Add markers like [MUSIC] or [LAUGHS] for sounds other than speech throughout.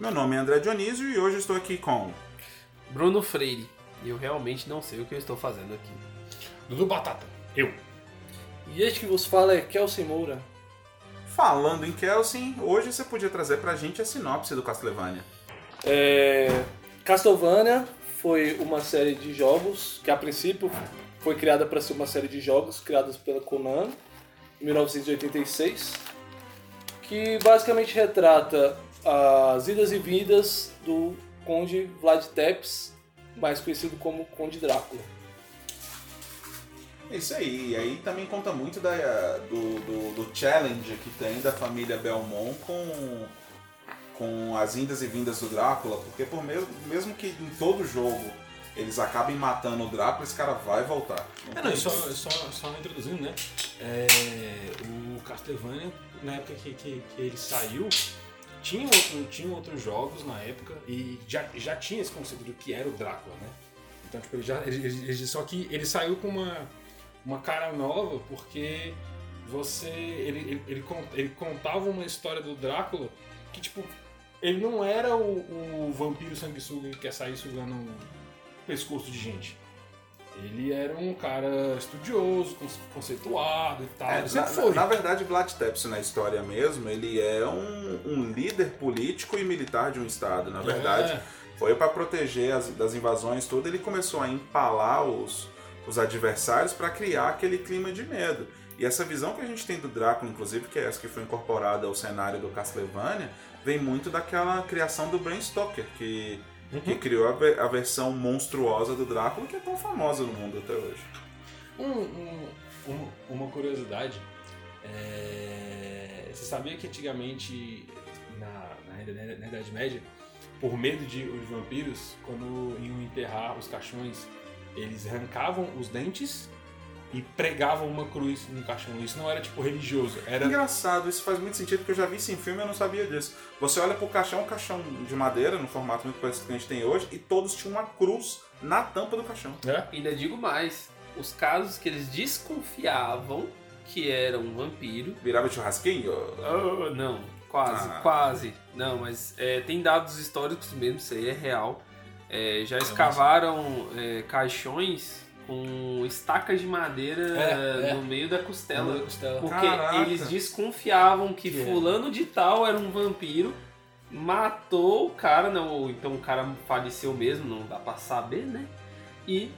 Meu nome é André Dionísio e hoje estou aqui com. Bruno Freire. E eu realmente não sei o que eu estou fazendo aqui. Dudu Batata. Eu. E este que vos fala é Kelsen Moura. Falando em Kelsen, hoje você podia trazer pra gente a sinopse do Castlevania. É... Castlevania foi uma série de jogos que a princípio foi criada para ser uma série de jogos criados pela Konami em 1986, que basicamente retrata as idas e vindas do Conde Vlad Tepes, mais conhecido como Conde Drácula. É isso aí, e aí também conta muito da, do, do, do challenge que tem da família Belmont com, com as indas e vindas do Drácula, porque por mesmo, mesmo que em todo jogo eles acabem matando o Drácula, esse cara vai voltar. É, não, e só, só, só introduzindo, né? É, o Castlevania, na época que, que, que ele saiu, tinha, outro, tinha outros jogos na época e já, já tinha esse conceito do que era o Drácula, né? Então, tipo, ele já, ele, ele, só que ele saiu com uma, uma cara nova porque você. Ele, ele, ele, contava uma história do Drácula que, tipo, ele não era o, o vampiro sanguessuga que quer sair sugando o pescoço de gente. Ele era um cara estudioso, conceituado e tal. É, ele na, sempre foi. na verdade, Vlad Tepes na história mesmo, ele é um, um líder político e militar de um estado. Na verdade, É. foi para proteger as, das invasões tudo, ele começou a empalar os, os adversários para criar aquele clima de medo. E essa visão que a gente tem do Drácula, inclusive, que é essa que foi incorporada ao cenário do Castlevania, vem muito daquela criação do Bram Stoker, que, que criou a, a versão monstruosa do Drácula, que é tão famosa no mundo até hoje. Um- um- um- uma curiosidade, é, você sabia que antigamente, na, na, na- na Idade Média, por medo de os vampiros, quando iam enterrar os caixões, eles arrancavam os dentes e pregavam uma cruz no caixão. Isso não era tipo religioso, era Engraçado, isso faz muito sentido, porque eu já vi isso em filme e eu não sabia disso. Você olha pro caixão, um caixão de madeira, no formato muito parecido que a gente tem hoje, e todos tinham uma cruz na tampa do caixão. né? Ainda digo mais: os casos que eles desconfiavam que era um vampiro. Virava churrasquinho? Ah, não, quase, Ah. quase. Não, mas é, tem dados históricos mesmo, isso aí é real. É, já escavaram é, caixões com estacas de madeira É, é. no meio da costela. Da costela. Porque Caraca. eles desconfiavam que Que é. fulano de tal era um vampiro, matou o cara, não, ou então o cara faleceu mesmo, não dá pra saber, né? E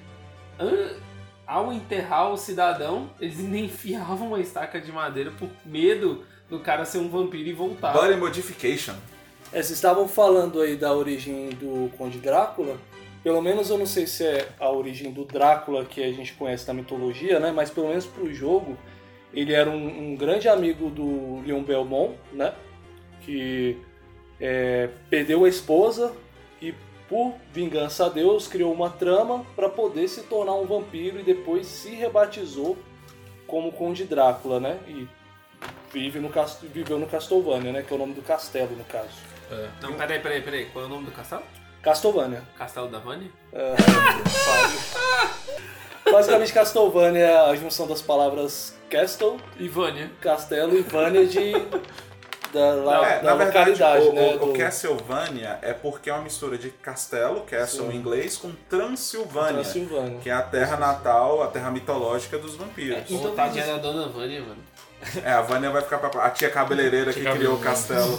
an- ao enterrar o cidadão, [LAUGHS] eles ainda enfiavam a estaca de madeira por medo do cara ser um vampiro e voltar. Body Modification. É, vocês estavam falando aí da origem do Conde Drácula. Pelo menos eu não sei se é a origem do Drácula que a gente conhece na mitologia, né? Mas pelo menos pro jogo, ele era um, um grande amigo do Leon Belmont, né? Que é, perdeu a esposa e por vingança a Deus criou uma trama para poder se tornar um vampiro e depois se rebatizou como Conde Drácula, né? E vive no, viveu no Castlevania, né? Que é o nome do castelo, no caso. Não, peraí, peraí, peraí. Qual é o nome do castelo? Castlevania. Castelo da Vânia? [LAUGHS] Basicamente, Castlevania é a junção das palavras Castle, E Vânia. Castelo e Vânia de, da, lá, É, da na verdade, localidade, o, né? o- do o Castlevania é porque é uma mistura de castelo, castle Sim. em inglês, com Transilvânia, Transilvânia. que é a terra natal, a terra mitológica dos vampiros. Então, tadinha da Dona Vânia, mano. É, a Vânia vai ficar pra... A tia cabeleireira que criou o castelo.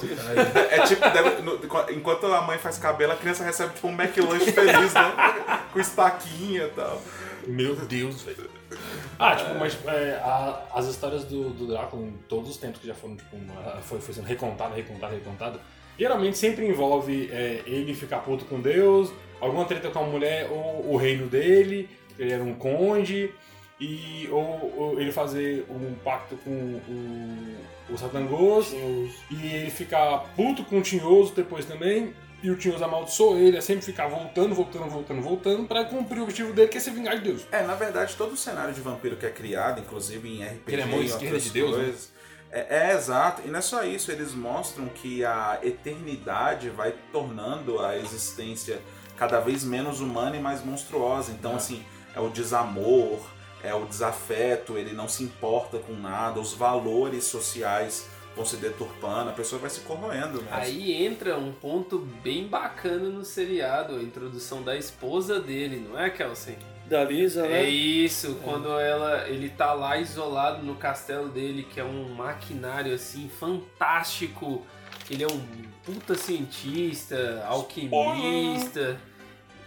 É tipo, deve- no- enquanto a mãe faz cabelo, a criança recebe tipo um McLanche feliz, né? [LAUGHS] Com estaquinha e tal. Meu Deus, velho. Ah, tipo, mas é, a- as histórias do, do Drácula em todos os tempos que já foram, tipo, uma- foi, foi sendo recontada, recontada, recontada, geralmente sempre envolve é, ele ficar puto com Deus, alguma treta com a mulher ou o reino dele, ele era um conde, e, ou, ou ele fazer um pacto com o, o Satangos, e ele ficar puto com o Tinhoso depois também, e o Tinhoso amaldiçoou ele, é sempre ficar voltando, voltando, voltando, voltando, pra cumprir o objetivo dele, que é se vingar de Deus. É, na verdade, todo o cenário de vampiro que é criado, inclusive em RPG Ele é mão esquerda de Deus, né? coisas, é, é exato. E não é só isso, eles mostram que a eternidade vai tornando a existência cada vez menos humana e mais monstruosa. Então, É. assim, é o desamor, é o desafeto, ele não se importa com nada, os valores sociais vão se deturpando, a pessoa vai se corroendo mesmo. Aí entra um ponto bem bacana no seriado, a introdução da esposa dele, não é, Kelsen? Da Lisa, né? É isso, quando ela, ele tá lá isolado no castelo dele, que é um maquinário assim fantástico. Ele é um puta cientista, alquimista.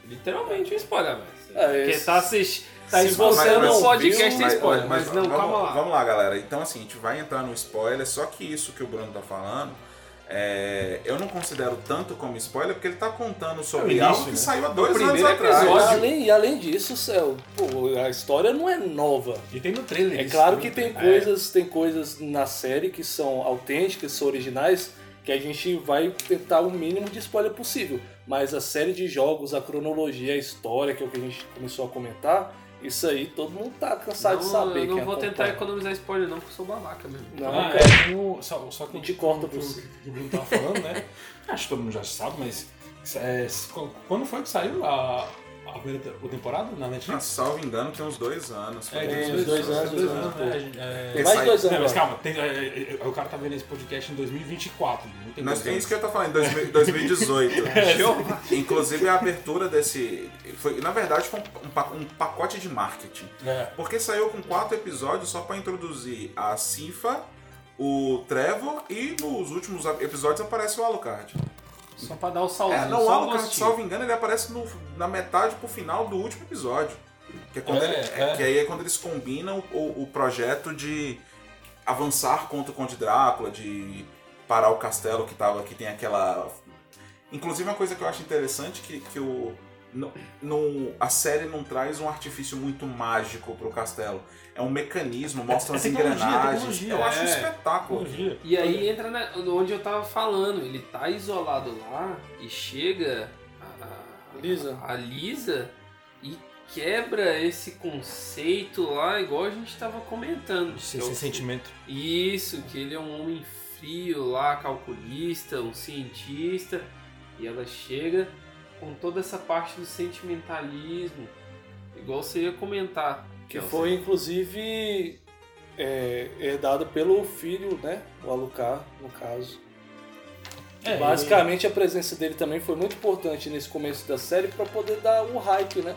Literalmente um spoiler, mas. É, Porque esse- tá assistindo. Tá você não o podcast tem spoiler, mas, não, vamos, calma lá. Vamos lá, galera. Então, assim, a gente vai entrar no spoiler, só que isso que o Bruno tá falando, é, eu não considero tanto como spoiler, porque ele tá contando sobre início, algo que né? saiu há dois anos atrás. E episódio. além, e além disso, Céu, pô, a história não é nova. E tem no trailer. É isso, claro que tem É. coisas, tem coisas na série que são autênticas, são originais, que a gente vai tentar o mínimo de spoiler possível. Mas a série de jogos, a cronologia, a história, que é o que a gente começou a comentar, isso aí todo mundo tá cansado de Não, saber. eu não vou tentar acompanha. economizar spoiler, não, porque eu sou babaca mesmo. Não, Ah, é, o- só, só que Te corta que, que o Bruno tava falando, né? [LAUGHS] Acho que todo mundo já sabe, mas é, quando foi que saiu a, a primeira te- temporada na Ah, Netflix? salvo engano, tem uns dois anos. É, tem uns uns dois anos, dois dois anos, anos, né? É, Tem mais de dois Não, anos. mas calma, tem, é, é, é, o cara tá vendo esse podcast em 2024. Não tem Nós, dois é anos. isso que eu tô falando, em 2000 2018. [LAUGHS] É, Inclusive a abertura desse. Foi, na verdade, foi um, pa- um pacote de marketing. É. Porque saiu com quatro episódios só pra introduzir a Sifa, o Trevor e nos últimos episódios aparece o Alucard. Só pra dar o salzinho, É, não, o só um Alucard, gostinho. salvo engano, ele aparece no- na metade pro final do último episódio. Que, é quando É, ele- é, é. que aí é quando eles combinam o, o projeto de avançar contra o Conde Drácula, de parar o castelo que tava que tem aquela. Inclusive uma coisa que eu acho interessante que, que o. No, no- a série não traz um artifício muito mágico pro castelo. É um mecanismo, mostra é as tecnologia, engrenagens. eu acho um é. espetáculo. Tecnologia. E aí entra na, onde eu tava falando, ele tá isolado lá e chega a, a- Lisa. a Lisa e quebra esse conceito lá, igual a gente tava comentando. Esse, é esse sentimento. Isso, que ele é um homem frio lá, calculista, um cientista, e ela chega com toda essa parte do sentimentalismo, igual você ia comentar. Que Kelsey. foi, inclusive, é, herdado pelo filho, né? O Alucard, no caso. É, Basicamente, a presença dele também foi muito importante nesse começo da série para poder dar o hype, né?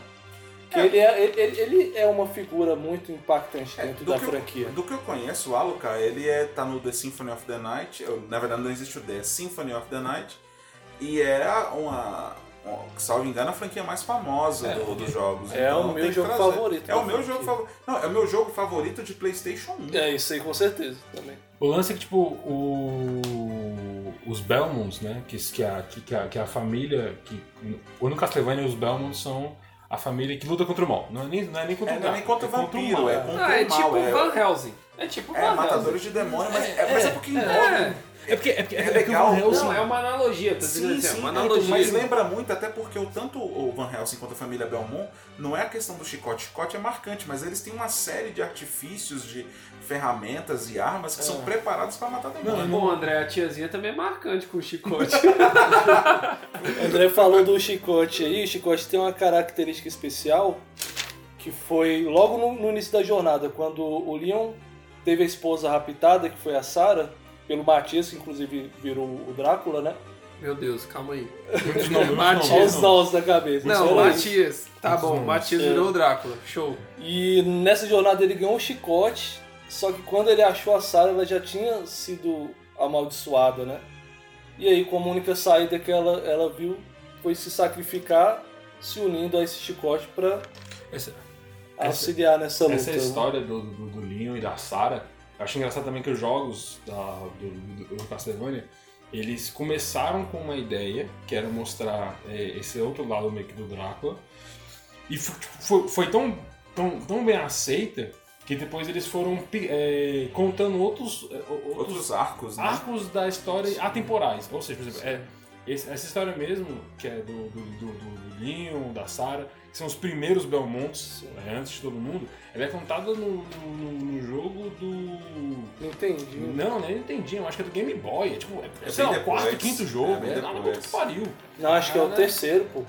Que É. ele, é, ele, ele é uma figura muito impactante É, dentro do da que eu- franquia. do que eu conheço, o Alucard, ele é, tá no The Symphony of the Night. Na verdade, não existe o The, é Symphony of the Night. E é uma, uma salvo engano, a franquia mais famosa É, do- dos jogos. é Então, o meu jogo trazer. favorito É o meu franquia. jogo favorito. Não, é o meu jogo favorito de PlayStation 1. É, isso aí com certeza também. O lance é que, tipo, o- os Belmonts, né? Que, que, a, que, a, que a família. Que, no Castlevania, os Belmonts são a família que luta contra o mal. Não é nem, não é nem contra É, o não é nem contra o vampiro, mal. é contra Ah, é o mal. tipo é, Van Helsing. É tipo é Van matadores de demônio, mas é, mas é porque envolve. É. É porque é, porque, é, É legal. Van Helsing- Não, é uma analogia, tá dizendo Sim, assim, é sim, uma é, então, analogia. mas lembra muito, até porque o, tanto o Van Helsing quanto a família Belmont, não é a questão do chicote. Chicote é marcante, mas eles têm uma série de artifícios, de ferramentas e armas que são preparadas para matar demônio. Bom, André, a tiazinha também é marcante com o chicote. O [LAUGHS] André falou do chicote aí, o chicote tem uma característica especial que foi logo no, no início da jornada, quando o Leon teve a esposa raptada, que foi a Sarah, pelo Matias, que inclusive virou o Drácula, né? Meu Deus, calma aí. Muitos nomes, Matias. Os nós da cabeça. Não, era isso. Matias. Tá bom, nomes. Matias É. virou o Drácula. Show. E nessa jornada ele ganhou um chicote, só que quando ele achou a Sarah, ela já tinha sido amaldiçoada, né? E aí, como única saída que ela, ela viu foi se sacrificar, se unindo a esse chicote pra Essa, auxiliar nessa luta. essa é né? história do, do, do Leon e da Sarah. Acho engraçado também que os jogos da, do, do, Castlevania eles começaram com uma ideia que era mostrar é, esse outro lado meio que do Drácula e foi, tipo, foi, foi tão, tão, tão bem aceita que depois eles foram é, contando outros, é, outros Outros arcos, né? arcos da história atemporais. Ou seja, por exemplo, é, essa história mesmo, que é do, do, do, do, do Leon, da Sarah, que são os primeiros Belmonts, é, antes de todo mundo, ela é contada no, no, no jogo do. Não entendi. Não, nem entendi, eu acho que é do Game Boy. É tipo, é, É sei lá, bem o quarto, quinto jogo. É bem É, nada depois. puta que pariu. Não, acho que é o né? terceiro, pô.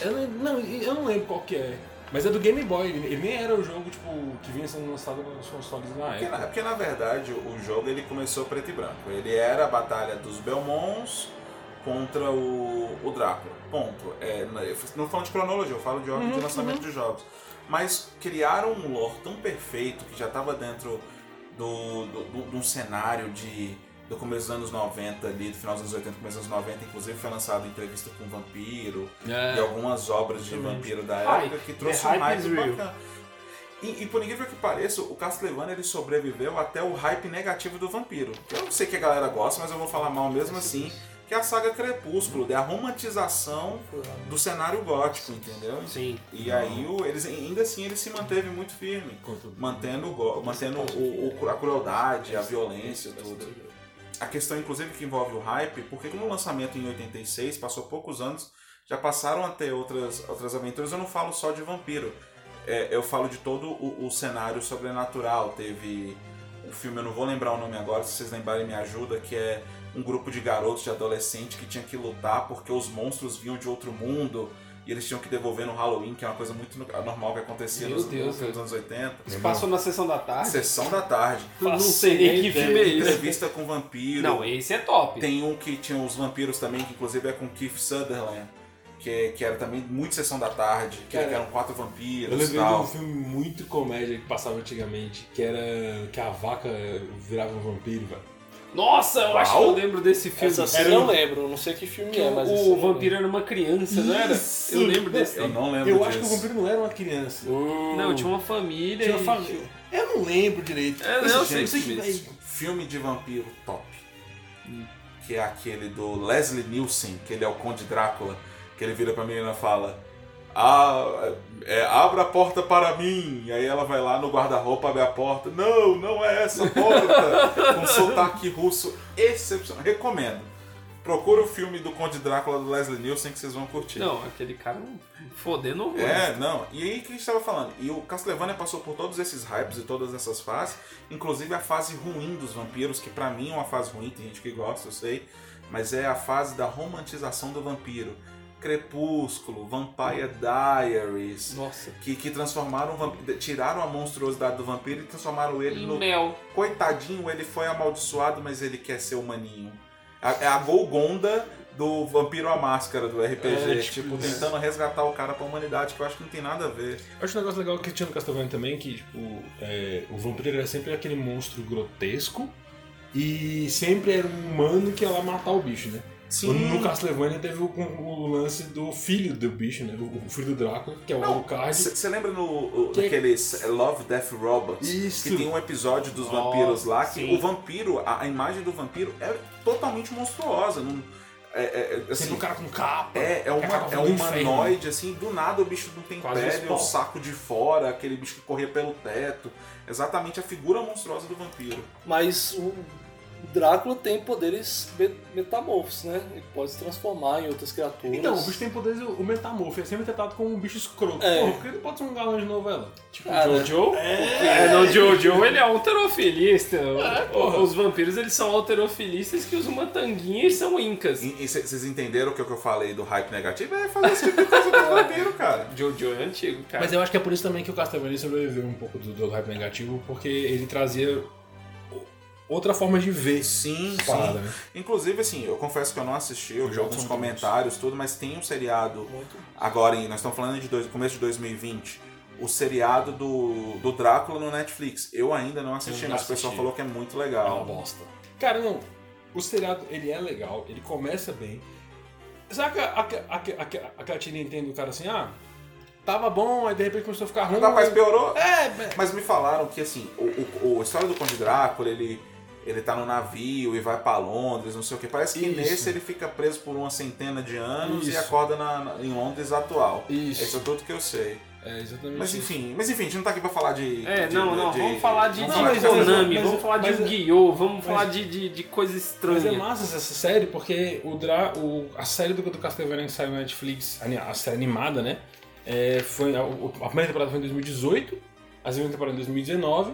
Eu não, não, eu não lembro qual que é. Mas é do Game Boy, ele, ele nem era o jogo tipo, que vinha sendo lançado nos consoles na Porque, época. na, porque, na verdade o jogo ele começou preto e branco. Ele era a batalha dos Belmonts contra o, o Drácula. Ponto. É, não- eu não falo de cronologia, eu falo de ordem de lançamento de jogos. Mas criaram um lore tão perfeito que já estava dentro do, do, do- de um cenário de, do começo dos anos 90 ali, do final dos anos 80, começo dos anos 90, inclusive foi lançado entrevista com o Vampiro É. e algumas obras de Exatamente. vampiro da época que trouxe The um hype bacana. E, e por incrível que pareça, o Castlevania ele sobreviveu até o hype negativo do vampiro. Eu sei que a galera gosta, mas eu vou falar mal mesmo assim. Que é a saga Crepúsculo, é a romantização do cenário gótico, entendeu? Sim. E aí o- eles ainda assim ele se manteve muito firme, mantendo, o mantendo o- o- a crueldade, a violência, tudo. A questão, inclusive, que envolve o hype, porque no lançamento em 86, passou poucos anos, já passaram a ter outras, outras aventuras. Eu não falo só de vampiro, é, eu falo de todo o, o cenário sobrenatural. Teve um filme, eu não vou lembrar o nome agora, se vocês lembrarem me ajuda, que é um grupo de garotos, de adolescentes que tinha que lutar porque os monstros vinham de outro mundo e eles tinham que devolver no Halloween, que é uma coisa muito normal que acontecia Meu nos, Deus, nos anos 80. Isso passou na sessão da tarde. Sessão da tarde. Eu [LAUGHS] não sei nem que filme é esse. Entrevista com vampiro. Não, esse é top. Tem um que tinha os vampiros também, que inclusive é com Keith Sutherland, que, que era também muito sessão da tarde, que, Cara, eram quatro Eu vampiros e lembrei de um tal. filme muito comédia que passava antigamente, que era que a vaca virava um vampiro, velho. Nossa, eu acho que eu lembro desse filme. Essa Era cena eu um- lembro, não sei que filme Que é, o, mas o vampiro era uma criança, não era? Isso! Eu lembro desse. Eu não lembro Eu disso. acho que o vampiro não era uma criança. Hum. Não, tinha uma família. Tinha uma família. Eu não lembro direito. É, não, eu gente, sei que, que velho, Filme de vampiro top. Que é aquele do Leslie Nielsen, que ele é o Conde Drácula, que ele vira pra menina e fala. Ah, é, abra a porta para mim. E aí ela vai lá no guarda-roupa, abre a porta. Não, não é essa porta. Com sotaque russo excepcional. Recomendo. Procura o filme do Conde Drácula do Leslie Nielsen que vocês vão curtir. Não, aquele cara fodendo horror. É, não. E aí que a gente estava falando. E o Castlevania passou por todos esses hypes e todas essas fases, inclusive a fase ruim dos vampiros, que pra mim é uma fase ruim, tem gente que gosta, eu sei, mas é a fase da romantização do vampiro. Crepúsculo, Vampire Diaries, Nossa. que, que transformaram tiraram a monstruosidade do vampiro e transformaram ele E no mel. coitadinho, ele foi amaldiçoado, mas ele quer ser humaninho. A- É a Golgonda do Vampiro à Máscara do RPG, É, tipo, tipo, tentando resgatar o cara pra humanidade, que eu acho que não tem nada a ver. Eu acho um negócio legal que tinha no Castlevania também, que tipo, é, o vampiro era sempre aquele monstro grotesco e sempre era um humano que ia lá matar o bicho, né? No Castlevania teve o, o lance do filho do bicho, né? O, o filho do Drácula, que é o Alucard. Você lembra no o- Que- naquele Love, Death Robots? Isso. Que tem um episódio dos vampiros lá que sim. o vampiro, a, a imagem do vampiro é totalmente monstruosa. Não, é, é- é, assim, Sempre um cara com capa. É, é, uma, é um humanoide, assim, do nada o bicho não tem Quase um pele, o saco de fora, aquele bicho que corria pelo teto. Exatamente a figura monstruosa do vampiro. Mas o Drácula tem poderes me- metamorfos, né? Ele pode se transformar em outras criaturas. Então, o bicho tem poderes, o metamorfo, é sempre tratado como um bicho escroto. É. Porra, porque ele pode ser um galã de novela. Tipo Cara, o Jojo? É, no Jojo ele é alterofilista. porra. Os vampiros eles são alterofilistas que usam uma tanguinha e são incas. E vocês entenderam o que eu falei do hype negativo? É fazer esse tipo de coisa com o [LAUGHS] vampiro, cara. Jojo é antigo, cara. Mas eu acho que é por isso também que o Castlevania sobreviveu um pouco do, do hype negativo, porque ele trazia outra forma de ver Sim, parada, sim. né? Inclusive, assim, eu confesso que eu não assisti, eu vi alguns comentários, tudo, mas tem um seriado Muito. agora, nós estamos falando de dois, começo de 2020, o seriado do, do Drácula no Netflix. Eu ainda não assisti, não mas o pessoal falou que é muito É uma legal. bosta. Cara, não. O seriado, ele é legal, ele começa bem. Sabe a, a, a, a, aquela tirinha entende do cara assim, ah, tava bom, aí de repente começou a ficar ruim. Rapaz, piorou. É, é, Mas me falaram que assim, o, o, o- a história do Conde Drácula, ele, ele tá no navio e vai pra Londres, não sei o que. Parece que Isso. nesse ele fica preso por uma centena de anos e Isso. acorda na, na- em Londres atual. Isso. Isso é tudo que eu sei. é exatamente Mas isso. enfim, mas enfim, a gente não tá aqui pra falar de. É, de- não, não, de- vamos falar de, vamos de falar mas- Konami, mas- vamos falar de mas- Yu-Gi-Oh!, vamos mas- falar de, de, de coisa Mas estranha. é massa essa série porque o, Dra, o a série do, do Castlevania que saiu na Netflix, a, a série animada, né? é, foi, a, a primeira temporada foi em 2018, a segunda temporada em 2019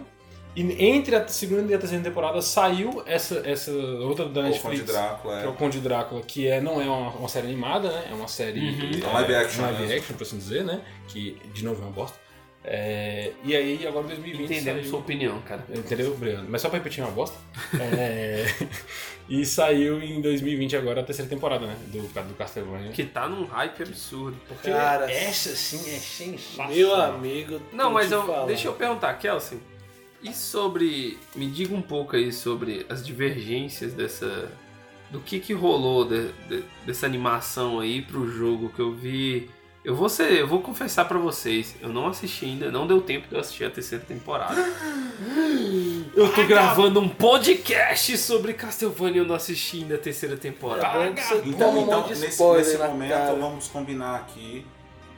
E entre a segunda e a terceira temporada saiu essa, essa outra da O Conde Netflix. Drácula, Que é o é. Conde Drácula, que é, não é uma, uma série animada, né? É uma série. Uhum. é, Live action Live mesmo. action, por assim dizer, né? Que, de novo, é uma bosta. É, e aí, agora em 2020. Entendemos saiu- sua opinião, cara. Entendeu, Breno? Mas só pra repetir uma bosta. É, [LAUGHS] e saiu em 2020 agora a terceira temporada, né? Do, do Castlevania. Que tá num hype absurdo. Porque Cara, essa sim é sensacional. Meu amigo. Não, mas eu, deixa eu perguntar, Kelsen. E sobre. Me diga um pouco aí sobre as divergências dessa. Do que que rolou de- de- dessa animação aí pro jogo que eu vi. Eu vou ser, eu vou confessar pra vocês, eu não assisti ainda, não deu tempo de eu assistir a terceira temporada. Eu tô gravando um podcast sobre Castlevania e eu não assisti ainda a terceira temporada. Então, então de nesse, nesse momento, cara. vamos combinar aqui.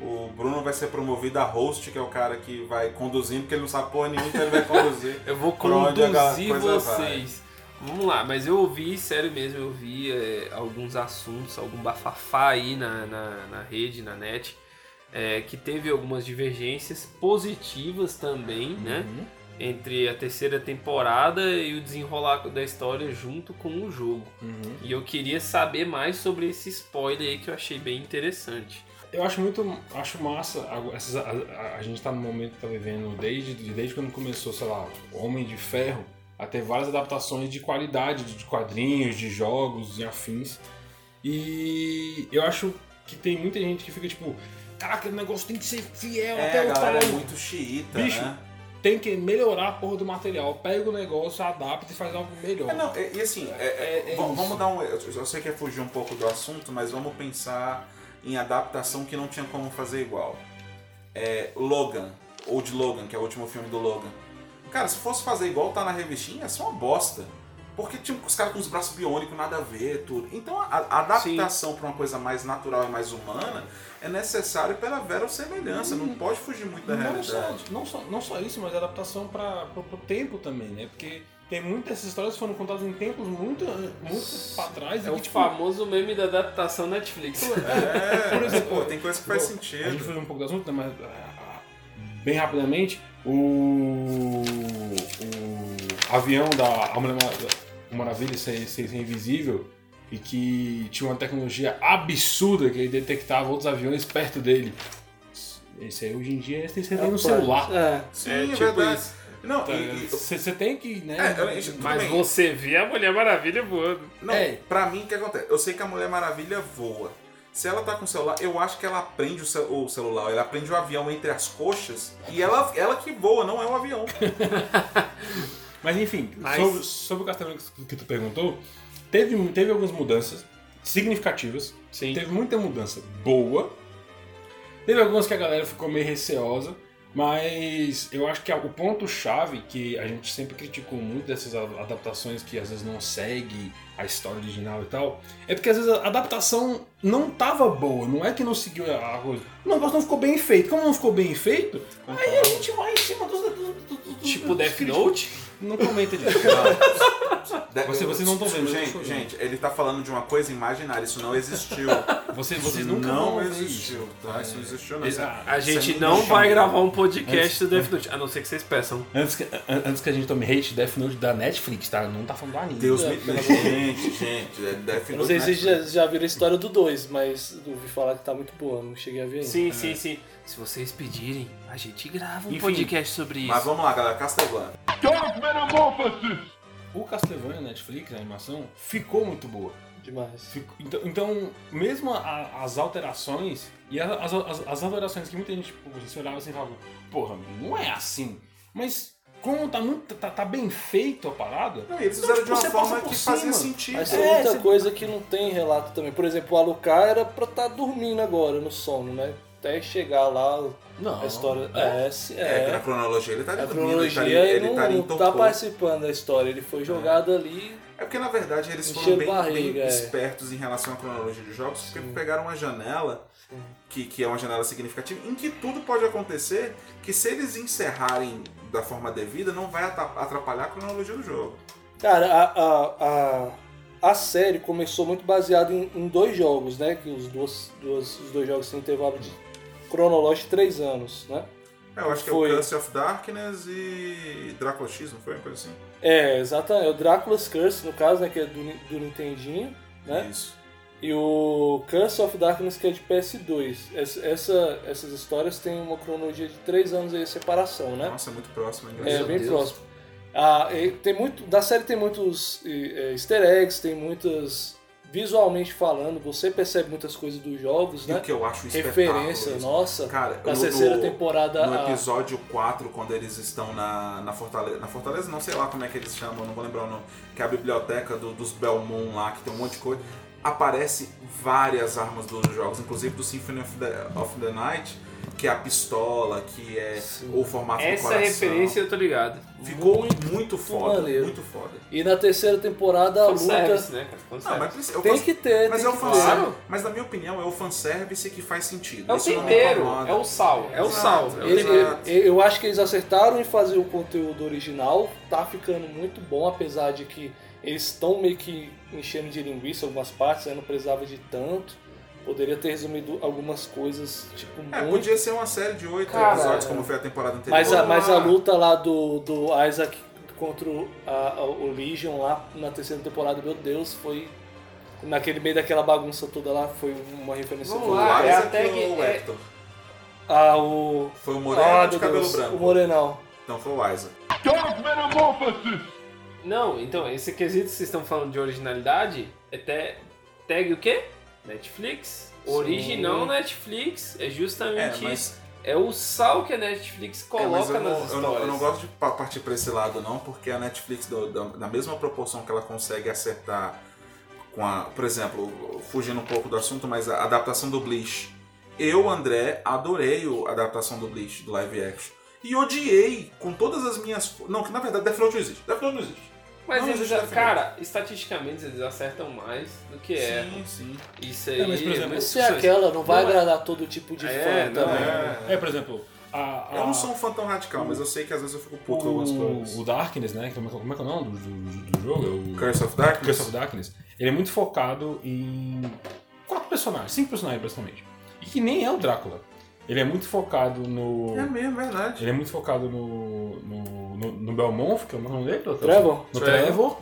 O Bruno vai ser promovido a host, que é o cara que vai conduzindo, porque ele não sabe porra nenhuma, então ele vai conduzir. [LAUGHS] Eu vou conduzir vocês. Vamos lá, mas eu ouvi, sério mesmo, eu ouvi é, alguns assuntos, algum bafafá aí na, na, na rede, na net, é, que teve algumas divergências positivas também, né? Uhum. Entre a terceira temporada e o desenrolar da história junto com o jogo. Uhum. E eu queria saber mais sobre esse spoiler aí que eu achei bem interessante. Eu acho muito. Acho massa. a- essas- A, a- a gente tá no momento que tá vivendo desde, desde quando começou, sei lá, Homem de Ferro, a ter várias adaptações de qualidade, de quadrinhos, de jogos e afins. E eu acho que tem muita gente que fica tipo. Caraca, o negócio tem que ser fiel É, até o galera é tal. muito xiita, Bicho, né? Tem que melhorar a porra do material. Pega o negócio, adapta e faz algo melhor. É, não, e, e assim, é- É- é isso. vamos dar um. Eu eu sei que é fugir um pouco do assunto, mas vamos pensar em adaptação que não tinha como fazer igual. É, Logan, ou de Logan, que é o último filme do Logan. Cara, se fosse fazer igual tá na revistinha, ia ser uma bosta. Porque tinha os caras com os braços biônicos, nada a ver, tudo. Então a, a adaptação para uma coisa mais natural e mais humana é necessário pela verossemelhança, não pode fugir muito da Não só, realidade. não, só, não só isso, mas adaptação para o tempo também, né? Porque tem muitas dessas histórias que foram contadas em tempos muito, muito pra trás. É e o que, tipo, famoso meme da adaptação Netflix. [LAUGHS] É, Por exemplo, pô, tem coisa que faz Bom, A gente sentido. fugiu um pouco do assunto, né? Mas ah, bem rapidamente, o, o avião da a Mulher Mara- Maravilha ser, ser invisível e que tinha uma tecnologia absurda que ele detectava outros aviões perto dele. Esse aí hoje em dia tem no celular. É. Sim, É é, tipo verdade. isso. Não, Tá, e- e- Você tem que, né? É, Mas bem. você vê a Mulher Maravilha voando. Não, É. pra mim o que acontece? Eu sei que a Mulher Maravilha voa. Se ela tá com o celular, eu acho que ela aprende o, ce- o celular, ela aprende o avião entre as coxas e ela, ela que voa, não é o avião. [LAUGHS] Mas enfim, Mas- sobre, sobre o que, que tu perguntou, teve, teve algumas mudanças significativas. Sim. Teve muita mudança boa. Teve algumas que a galera ficou meio receosa. Mas eu acho que o ponto-chave que a gente sempre criticou muito dessas adaptações que às vezes não segue a história original e tal, é porque às vezes a adaptação não tava boa, não é que não seguiu a coisa. O negócio não ficou bem feito. Como não ficou bem feito, aí a gente vai em cima dos. dos- dos- dos- Tipo dos Death críticos. Note? Não comenta disso. De- Você- vocês não tão vendo, eu tô Gente, falando. gente, ele tá falando de uma coisa imaginária, isso não existiu. Vocês, Isso vocês nunca não existiu, isso. tá? Isso não existiu, não. É, Isso é- A isso é gente não vai gravar um podcast do Death Note, a não ser que vocês peçam. Antes que, an- antes que a gente tome hate, Death Note da Netflix, tá? Não tá falando do anime. Deus É, me Gente, gente, é Death Eu não Note sei se vocês já, já viram a história do 2, mas ouvi falar que tá muito boa, não cheguei a ver ainda. Sim, sim, sim. Se vocês pedirem, a gente grava um Enfim. podcast sobre isso. Mas vamos lá, galera, Castlevania. O Castlevania Netflix, a animação, ficou muito boa. Demais. Ficou- então, então, mesmo a- as alterações, e a- as, as, as alterações que muita gente, tipo, você olhava assim e falava, porra, não é assim. Mas como tá, muito, tá, tá bem feito a parada, Não, eles Então, fizeram de tipo, uma você forma passa por que fazia cima. sentido. Mas tem É, muita você- coisa que não tem relato também. Por exemplo, o Alucard era pra estar dormindo agora, no sono, né? Até chegar lá, não. a história. É. É, É, que é. na cronologia ele estaria A dormindo, ele cronologia estaria, ele ele em não tá participando da história, ele foi jogado ali. É porque na verdade eles foram bem, barriga, bem é. espertos em relação à cronologia dos jogos, porque pegaram uma janela, que, que é uma janela significativa, em que tudo pode acontecer, que se eles encerrarem da forma devida, não vai atrapalhar a cronologia do jogo. Cara, a, a, a, a série começou muito baseada em, em dois jogos, né? Que os, dois, duas, os dois jogos têm intervalo de cronológico de três anos, né? É, eu acho que Foi. é o Curse of Darkness e Drácula X, não foi uma coisa assim? É, exatamente. É o Drácula's Curse, no caso, né, que é do, do Nintendinho, né? Isso. E o Curse of Darkness, que é de PS2. Essa, essa- essas histórias têm uma cronologia de 3 anos aí de separação, né? Nossa, é muito próximo. É, bem Deus. próximo. Ah, tem muito, da série tem muitos é, easter eggs, tem muitas. Visualmente falando, você percebe muitas coisas dos jogos, E o né? que eu acho Referência, nossa. Cara, na no- terceira temporada. No episódio 4, quando eles estão na, na Fortaleza. Na Fortaleza, não sei lá como é que eles chamam, não vou lembrar o nome. Que é a biblioteca do- dos Belmont lá, que tem um monte de coisa. Aparece várias armas dos jogos, inclusive do Symphony of the, of the Night, que é a pistola, que é Sim. o formato do Essa coração. referência eu tô ligado. Ficou muito, foda, maneiro. muito foda. E na terceira temporada a luta. Fanservice, né? Não, mas eu Tem que ter, Mas tem é o que fanservice. Claro. Mas na minha opinião é o fanservice que faz sentido. É o Isso me tempero, é o sal, é o Exato. sal. É o Ele- eu acho que eles acertaram em fazer o conteúdo original, tá ficando muito bom, apesar de que eles estão meio que enchendo de linguiça algumas partes, aí não precisava de tanto. Poderia ter resumido algumas coisas, tipo, É, muito. podia ser uma série de oito episódios, é. como foi a temporada anterior. Mas a, mas a lá. luta lá do, do Isaac contra o, a- a- o Legion lá na terceira temporada, meu Deus, foi. Naquele meio daquela bagunça toda lá, foi uma referência Vamos Foi o boa. lá, é Isaac até ou que- o é- Hector? Ah, o. Foi o Moreno Ah, de cabelo Deus, branco. O Morenão. Então foi o Isaac. Não, então, esse quesito que vocês estão falando de originalidade, é te- tag o quê? Netflix? Sim. Original Netflix, é É, justamente mas, isso. É o sal que a Netflix é, coloca eu, nas não, eu, histórias. não, eu não gosto de pa- partir pra esse lado, não, porque a Netflix, do- da, na mesma proporção que ela consegue acertar com a. Por exemplo, fugindo um pouco do assunto, mas a adaptação do Bleach. Eu, André, adorei a adaptação do Bleach, do live action. E odiei com todas as minhas. Não, que na verdade Death Note não existe. Death Note não existe. Mas Não, eles, cara, estatisticamente eles acertam mais do que é. Sim, sim. Isso aí. É, mas, por exemplo, muitas Se é aquela, não vai Não é- agradar todo tipo de É, fã não também. é. É, por exemplo, a, a, Eu não sou um fã tão radical, mas eu sei que às vezes eu fico puto com algumas coisas. o, o Darkness, né? Como é, que- como é que é o nome do, do, do jogo? É o Curse of Darkness? Curse of Darkness. Ele é muito focado em quatro personagens, cinco personagens basicamente. E que nem é o Drácula. Ele é muito focado no. É mesmo, verdade. Ele é muito focado no. no, no, no Belmont, que é o nome dele? Trevor? No Trevor. Trevor.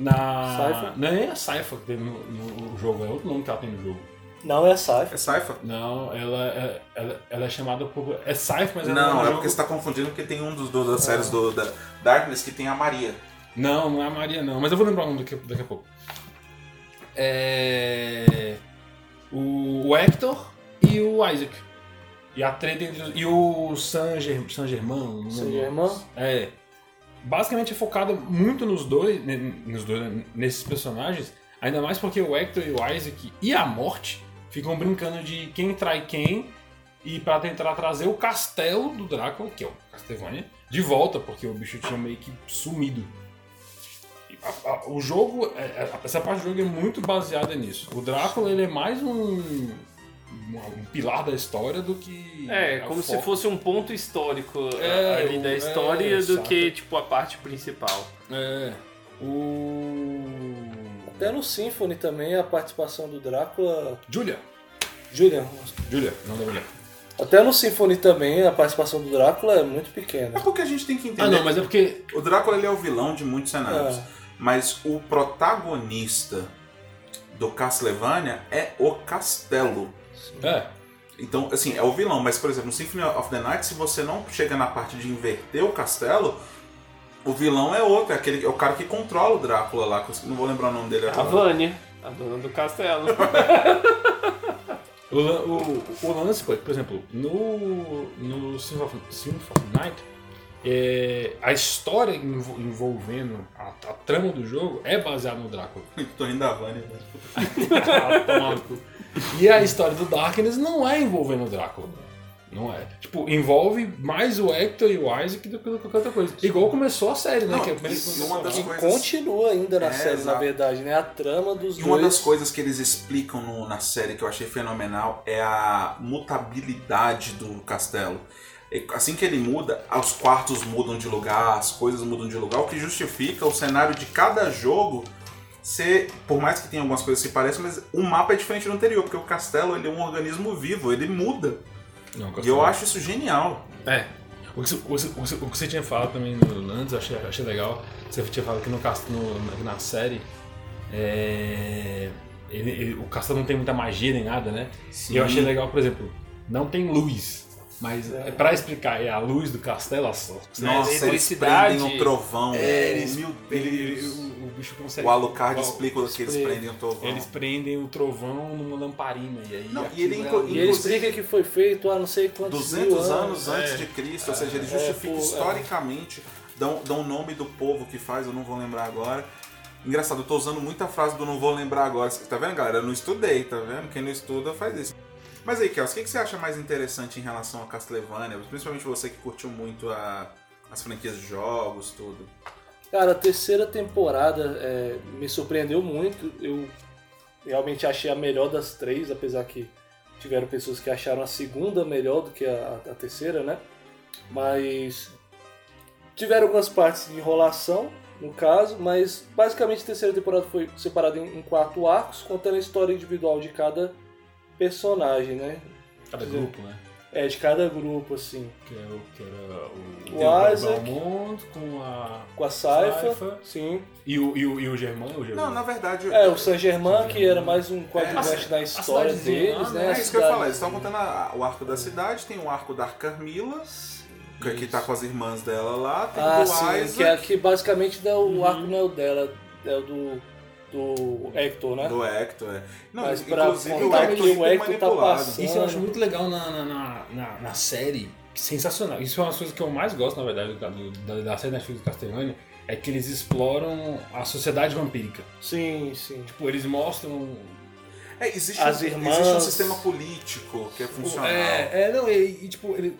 Na. Cypher? Não é a Cypher que tem no, no jogo, é outro nome que ela tem no jogo. Não é Cypher. É Saifa? Não, ela, é- ela, ela é chamada por. É Cypher, mas ela Não, no é jogo- porque você tá confundindo porque tem um dos, do- das séries do, da Darkness que tem a Maria. Não, não é a Maria, não. Mas eu vou lembrar o nome daqui, daqui a pouco. É. O, o Hector e o Isaac. E a treta entre E o San, Ger, San. Saint-Germain? É. Basicamente é focado muito nos dois, nos dois, nesses personagens. Ainda mais porque o Hector e o Isaac e a Morte ficam brincando de quem trai quem. E pra tentar trazer o castelo do Drácula, que é o Castlevania, de volta, porque o bicho tinha meio que sumido. A- a- o jogo, é- é- essa parte do jogo é muito baseada nisso. O Drácula ele é mais um, um, um pilar da história do que. É, a como se foco. fosse um ponto histórico É, ali da é, história do saca. que, tipo, a parte principal. É. O. Até no Symphony também a participação do Drácula. Julia. Julian. Julia, não da mulher. Até no Symphony também a participação do Drácula é muito pequena. É porque a gente tem que entender. Ah, não, mas é porque. O Drácula ele é o vilão de muitos cenários. É. Mas o protagonista do Castlevania é o castelo. É. Então, assim, é o vilão, mas por exemplo, no Symphony of the Night, se você não chega na parte de inverter o castelo, o vilão é outro, é, aquele, é o cara que controla o Drácula lá, que eu não vou lembrar o nome dele A agora. Vânia, a dona do castelo. [LAUGHS] O, o, o lance, por por exemplo, no, no Symphony of, Symphony of Night, é, a história envo- envolvendo a, a trama do jogo é baseada no Drácula. [LAUGHS] Tô rindo da Vânia. né? [LAUGHS] E a história do Darkness não é envolvendo o Drácula. Não é. Tipo, envolve mais o Hector e o Isaac do que qualquer outra coisa. Igual começou a série, né? Não, que é e uma das Que coisas- continua ainda na É, série, na exato. verdade, né? A trama dos E uma dois. das coisas que eles explicam no- na série que eu achei fenomenal é a mutabilidade do castelo. E Assim que ele muda, os quartos mudam de lugar, as coisas mudam de lugar, o que justifica o cenário de cada jogo ser, por mais que tenha algumas coisas que se pareçam, mas o mapa é diferente do anterior, porque o castelo ele é um organismo vivo, ele muda. Não, E eu acho isso genial. É. O que, você- o você- o que você- o que você tinha falado também no, antes, eu achei, achei legal. Você tinha falado que no, no- na série. é, ele- ele- o castelo não tem muita magia nem nada, né? E eu achei legal, por exemplo, não tem luz. Mas é. pra explicar, é a luz do castelo, a só. Nossa, eles prendem um trovão. É, eles, Meu ele, ele- Deus. o, o bicho consegue. O Alucard o- explica o que eles prendem o trovão. Eles prendem o trovão numa lamparina. E aí Não, e ele é. E ele explica que foi feito há não sei quantos 200 mil anos anos. antes é. de Cristo, ou seja, ele É, justifica é. historicamente, dão, dão o nome do povo que faz, eu não vou lembrar agora. Engraçado, eu tô usando muita frase do não vou lembrar agora. Tá vendo, galera? Eu não estudei, tá vendo? Quem não estuda faz isso. Mas aí, Kels, o que, que você acha mais interessante em relação a Castlevania? Principalmente você que curtiu muito a- as franquias de jogos, tudo. Cara, a terceira temporada é, me surpreendeu muito. Eu realmente achei a melhor das três, apesar que tiveram pessoas que acharam a segunda melhor do que a, a terceira, né? Mas tiveram algumas partes de enrolação, no caso, mas basicamente a terceira temporada foi separada em, em quatro arcos, contando a história individual de cada personagem, né? Cada grupo, né? É, de cada grupo, assim. Que, é o, que era o, O Isaac. Belmont com a. Com a Saifa, Saifa. sim. E o, e o, e o Germán? O Germán. Não, na verdade. É, o Saint-Germain, que era mais um coadjuvante É, na a história deles, lá, né? É A isso que eu ia falar, eles estão contando a- o arco da cidade, tem o arco da Carmila, que, que tá com as irmãs dela lá, tem Ah, o do sim, Isaac, que, é, que basicamente dá o Uhum. arco não é o dela, é o do, do Hector, né? do Hector. É. Não, Mas pra inclusive o contar Hector que o Hector tá manipulado. passando- Isso eu acho muito legal na, na, na, na- na série. Sensacional. Isso é uma das coisas que eu mais gosto, na verdade, da, da, da série Netflix do Castlevania. É que eles exploram a sociedade vampírica. Sim, sim. Tipo, eles mostram É, existe, As um, irmãs- existe um sistema político que é funcional. É, é não, e, e, tipo, ele,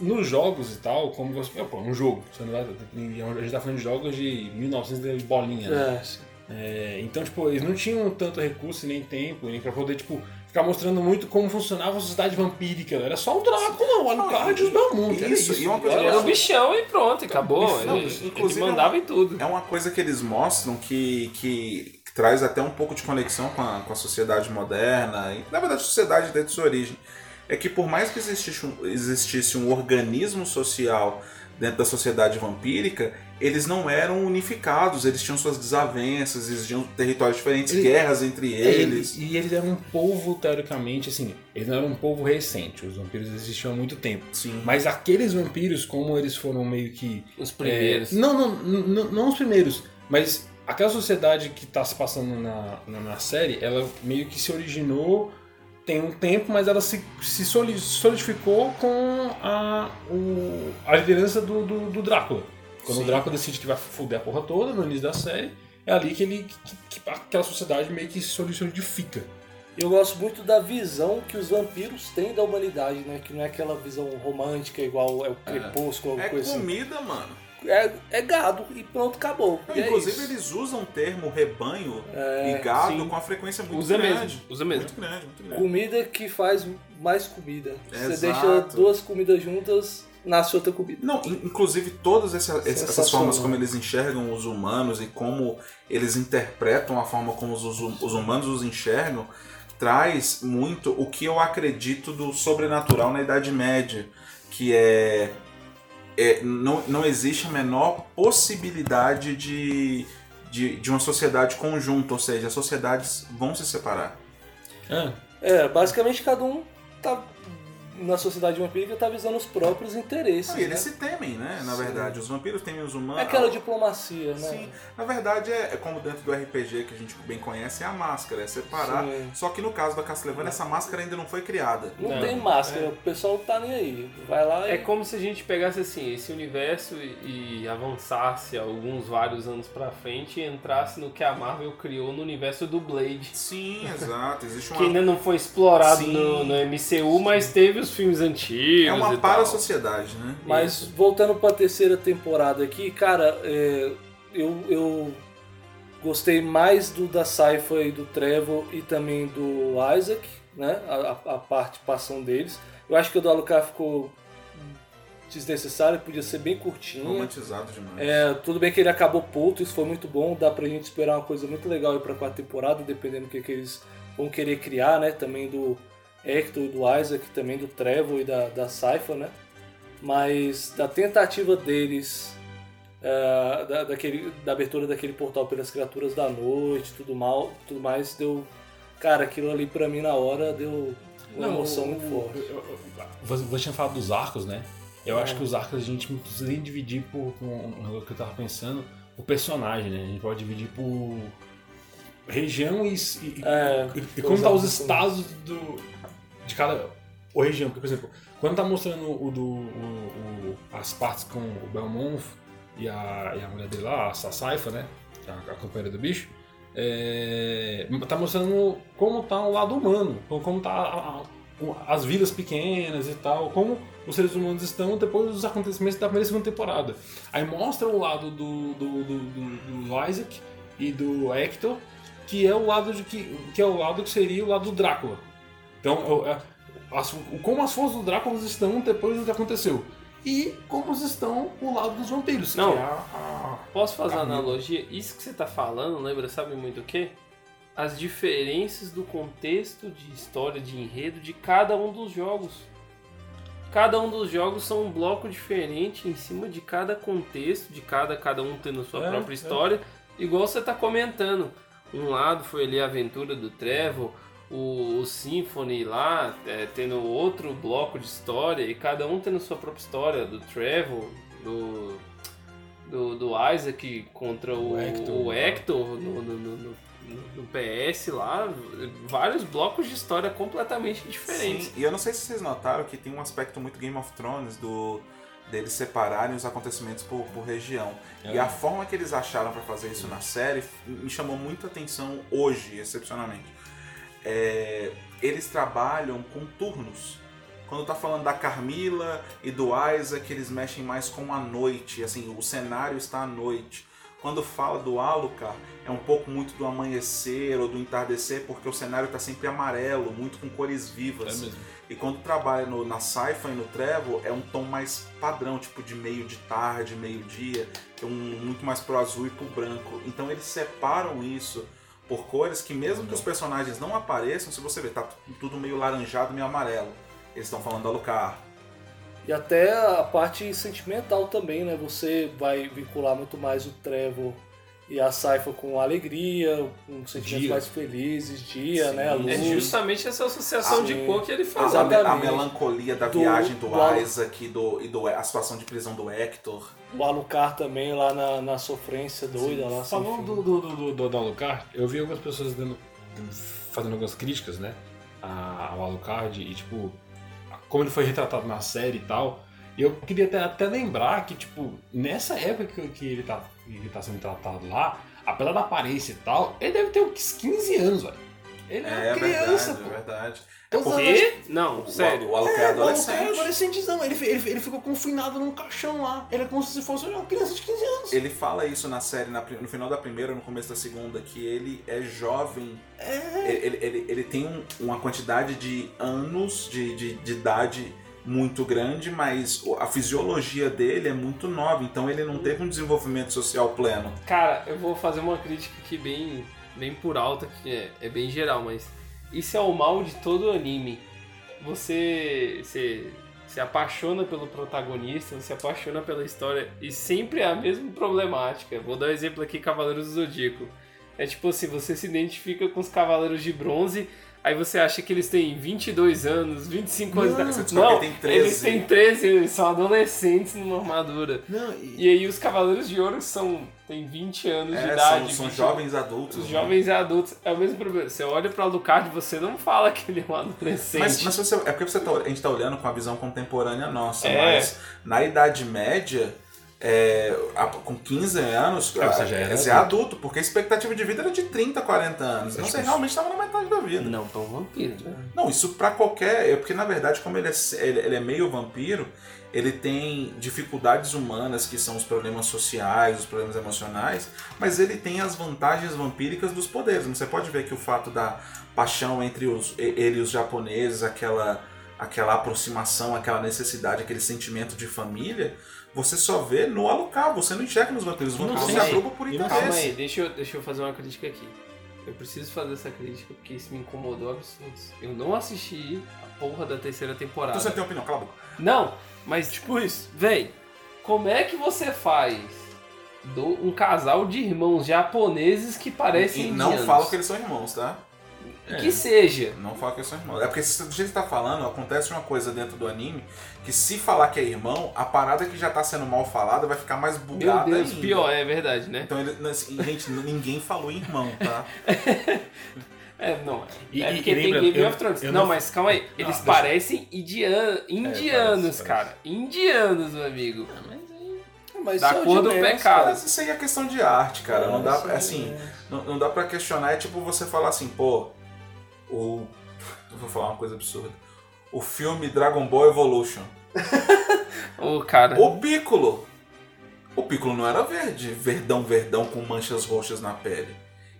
nos jogos e tal, como você. Pô, um jogo. Você não vai, a gente tá falando de jogos de 1900 de bolinha, né? É, sim. É, então, tipo, eles não tinham tanto recurso nem tempo, nem pra poder, tipo, ficar mostrando muito como funcionava a sociedade vampírica. Era só o Drácula, o Alucard e os Belmont. era Isso, e uma coisa era o bichão e pronto, acabou. Não, ele, inclusive, ele mandava em tudo. É uma coisa que eles mostram que, que, que traz até um pouco de conexão com a, com a sociedade moderna, e na verdade a sociedade desde sua origem. É que por mais que existisse um, existisse um organismo social dentro da sociedade vampírica, eles não eram unificados, eles tinham suas desavenças, existiam territórios diferentes, Ele- guerras entre É, eles. E, e eles eram um povo, teoricamente, assim, eles não eram um povo recente, os vampiros existiam há muito tempo. Sim. Mas aqueles vampiros, como eles foram meio que. Os primeiros. é, não, não, não, não os primeiros, mas aquela sociedade que está se passando na, na, na série, ela meio que se originou tem um tempo, mas ela se, se soli- solidificou com a, o, a liderança do, do, do Drácula. Quando Sim. o Drácula decide que vai foder a porra toda no início da série, é ali que ele que, que aquela sociedade meio que se solidifica. Eu gosto muito da visão que os vampiros têm da humanidade, né? Que não é aquela visão romântica igual é o crepúsculo, alguma É coisa assim. comida, mano. É, é gado e pronto, acabou. Não, E é inclusive isso. eles usam o termo rebanho É, e gado sim. com uma frequência muito Usa grande. mesmo, usa mesmo. Muito grande, muito grande. Comida que faz mais comida. Você deixa duas comidas juntas, nasce outra comida. Não, in- inclusive todas essa- essa- essas formas como eles enxergam os humanos e como eles interpretam a forma como os, os- os humanos os enxergam traz muito o que eu acredito do sobrenatural na Idade Média, que é, é não, não existe a menor possibilidade de, de, de uma sociedade conjunta, ou seja, as sociedades vão se separar. Ah, É, basicamente cada um tá na sociedade vampírica tá visando os próprios interesses. E eles né? se temem, né? Na Sim. verdade, os vampiros temem os humanos. É aquela diplomacia, né? Sim, na verdade é, é como dentro do RPG que a gente bem conhece, é a máscara, é separar. Sim. Só que no caso da Castlevania, essa máscara ainda não foi criada. Não, Não, tem máscara, o pessoal tá nem aí. Vai lá e. É como se a gente pegasse assim esse universo e, e avançasse alguns vários anos pra frente e entrasse no que a Marvel criou no universo do Blade. Sim, [LAUGHS] exato. Existe Que uma. ainda não foi explorado Sim. no, no MCU, mas teve os filmes antigos. É uma e para tal. sociedade, né? Mas voltando pra terceira temporada aqui, cara, é, eu, eu gostei mais do da Cypher e do Trevor e também do Isaac, né? A, a, a participação deles. Eu acho que o do Alucard ficou desnecessário, podia ser bem curtinho. Romantizado demais. É, tudo bem que ele acabou puto, isso foi muito bom, dá pra gente esperar uma coisa muito legal aí pra quarta temporada, dependendo do que, que eles vão querer criar, né? Também do Hector e do Isaac, também do Trevor e da, da Cypher, né? mas da tentativa deles, é, da, daquele, da abertura daquele portal pelas criaturas da noite, tudo mal, tudo mais, deu. Cara, aquilo ali pra mim na hora deu uma emoção o- muito forte. eu- eu- Você tinha falado dos arcos, né? Eu acho que os arcos a gente não precisa nem dividir por. Com um negócio que eu tava pensando. O personagem, né? A gente pode dividir por região e, e, É, e, como tá os estados do, de cada ou região. Porque, por exemplo, quando tá mostrando o do, o- o- as partes com o Belmont e a, e a mulher dele lá, a Saifa, né? A, a companheira do bicho. É, tá mostrando como tá o lado humano, como tá a- a- as vidas pequenas e tal, como os seres humanos estão depois dos acontecimentos da primeira e segunda temporada. Aí mostra o lado do, do, do, do- do Isaac e do Hector, que é o lado de que, que é o lado que seria o lado do Drácula. Então, eu- é, as- como as forças do Drácula estão depois do que aconteceu. E como estão o lado dos vampiros. Não. É a- a- Posso fazer uma analogia? Isso que você tá falando, lembra, sabe muito o quê? As diferenças do contexto de história, de enredo de cada um dos jogos. Cada um dos jogos são um bloco diferente em cima de cada contexto, de cada, cada um tendo sua É, própria é. história. Igual você tá comentando. Um lado foi ali a aventura do Trevor, o, o Symphony lá, é, tendo outro bloco de história, e cada um tendo sua própria história, do Trevor, do, do, do Isaac contra o, O Hector. o Hector no, no, no- no- no PS lá, vários blocos de história completamente diferentes. Sim, e eu não sei se vocês notaram que tem um aspecto muito Game of Thrones do deles separarem os acontecimentos por, por região. E É. a forma que eles acharam pra fazer isso na série me chamou muita atenção hoje, excepcionalmente. É, eles trabalham com turnos. Quando tá falando da Carmila e do Isaac, eles mexem mais com a noite, assim, o cenário está à noite. Quando fala do Alucard, é um pouco muito do amanhecer ou do entardecer, porque o cenário está sempre amarelo, muito com cores É vivas. mesmo. E quando trabalha no- na Sci-Fi e no Trevor, é um tom mais padrão, tipo de meio de tarde, meio-dia, é um, muito mais pro azul e pro branco. Então eles separam isso por cores que mesmo que os personagens não apareçam, se você ver, tá tudo meio laranjado, meio amarelo. Eles estão falando da Lucar. E até a parte sentimental também, né? Você vai vincular muito mais o Trevor e a Saifa com alegria, com sentimentos Dia. mais felizes, dia, Sim. né? A luz. É justamente essa associação de sim. cor que ele fala. a, a melancolia da Do- viagem do, do- Isaac e, do, e do- a situação de prisão do Hector. O Alucard também lá na, na sofrência doida lá. sem Falando do, do, do, do, Alucard, eu vi algumas pessoas dando, fazendo algumas críticas, né? a- Ao Alucard e, tipo, como ele foi retratado na série e tal. E eu queria até, até lembrar que, tipo, nessa época que, que ele, tá, que ele tá sendo tratado lá, apesar da aparência e tal, ele deve ter uns 15 anos, velho. Ele é, É uma criança, verdade, pô. é verdade. É O porque- quê? Não, sério. O, o Alucard é É, o adolescente. é adolescentezão. Ele, ele, ele ficou confinado num caixão lá. Ele é como se fosse uma criança de 15 anos. Ele fala isso na série, na no final da primeira, no começo da segunda, que ele é jovem. É. Ele, ele, ele, ele tem um- uma quantidade de anos de, de, de idade muito grande, mas a fisiologia dele é muito nova, então ele não teve um desenvolvimento social pleno. Cara, eu vou fazer uma crítica aqui bem, bem por alta, que é, é bem geral, mas isso é o mal de todo anime. Você se, se apaixona pelo protagonista, você se apaixona pela história e sempre é a mesma problemática. Vou dar um exemplo aqui, Cavaleiros do Zodíaco. É tipo assim, você se identifica com os Cavaleiros de Bronze, aí você acha que eles têm 22 anos, 25 anos. Não, de descobre Não, que tem 13. eles têm 13, eles são adolescentes numa armadura. Não, e, E aí os Cavaleiros de Ouro são têm 20 anos de É, idade. são, são 20 jovens adultos. Os né? jovens e adultos. É o mesmo problema. Você olha pra Alucard e você não fala que ele é um adolescente. Mas, mas você- é porque você tá, a gente tá olhando com a visão contemporânea nossa, É. mas na Idade Média, é, com 15 anos, É, você já era você é adulto, porque a expectativa de vida era de 30, 40 anos. Então você que- realmente estava na metade da vida. Não tão vampiro, né? Não, isso pra qualquer. É porque na verdade, como ele é, ele, é meio vampiro, ele tem dificuldades humanas, que são os problemas sociais, os problemas emocionais, mas ele tem as vantagens vampíricas dos poderes. Você pode ver que o fato da paixão entre os, ele e os japoneses, aquela, aquela aproximação, aquela necessidade, aquele sentimento de família, você só vê no Alucard, você não enxerga nos vampiros. Os Não vampiros se agrupam por E não- interesse. Calma aí, deixa eu, deixa eu fazer uma crítica aqui. Eu preciso fazer essa crítica porque isso me incomodou absurdo. Eu não assisti a porra da terceira temporada. Então você tem opinião, cala a boca. Não, mas Tipo isso. Véi, como é que você faz do, um casal de irmãos japoneses que parecem E não indianos? falo que eles são irmãos, tá? Que seja. Não fala que eles são irmãos. É porque se- do jeito que você tá falando, acontece uma coisa dentro do anime que se falar que é irmão, a parada que já tá sendo mal falada vai ficar mais Meu bugada Deus, ainda. pior, é verdade, né? Então, ele, assim, gente, ninguém falou irmão, tá? [LAUGHS] É, não. E- é porque e tem lembra, Game eu- of Thrones. eu Não, não- mas calma aí. Eles deixa- parecem indian... indianos, parece, cara. Indianos, meu amigo. Mas Da isso é cor do pecado. Mas isso aí é questão de arte, cara. Não dá, Isso pra- é- assim, não, não dá pra questionar. É tipo você falar assim, pô, o. Eu vou falar uma coisa absurda. O filme Dragon Ball Evolution. [LAUGHS] Ô, cara. O Piccolo. O Piccolo não era verde, verdão, verdão, com manchas roxas na pele.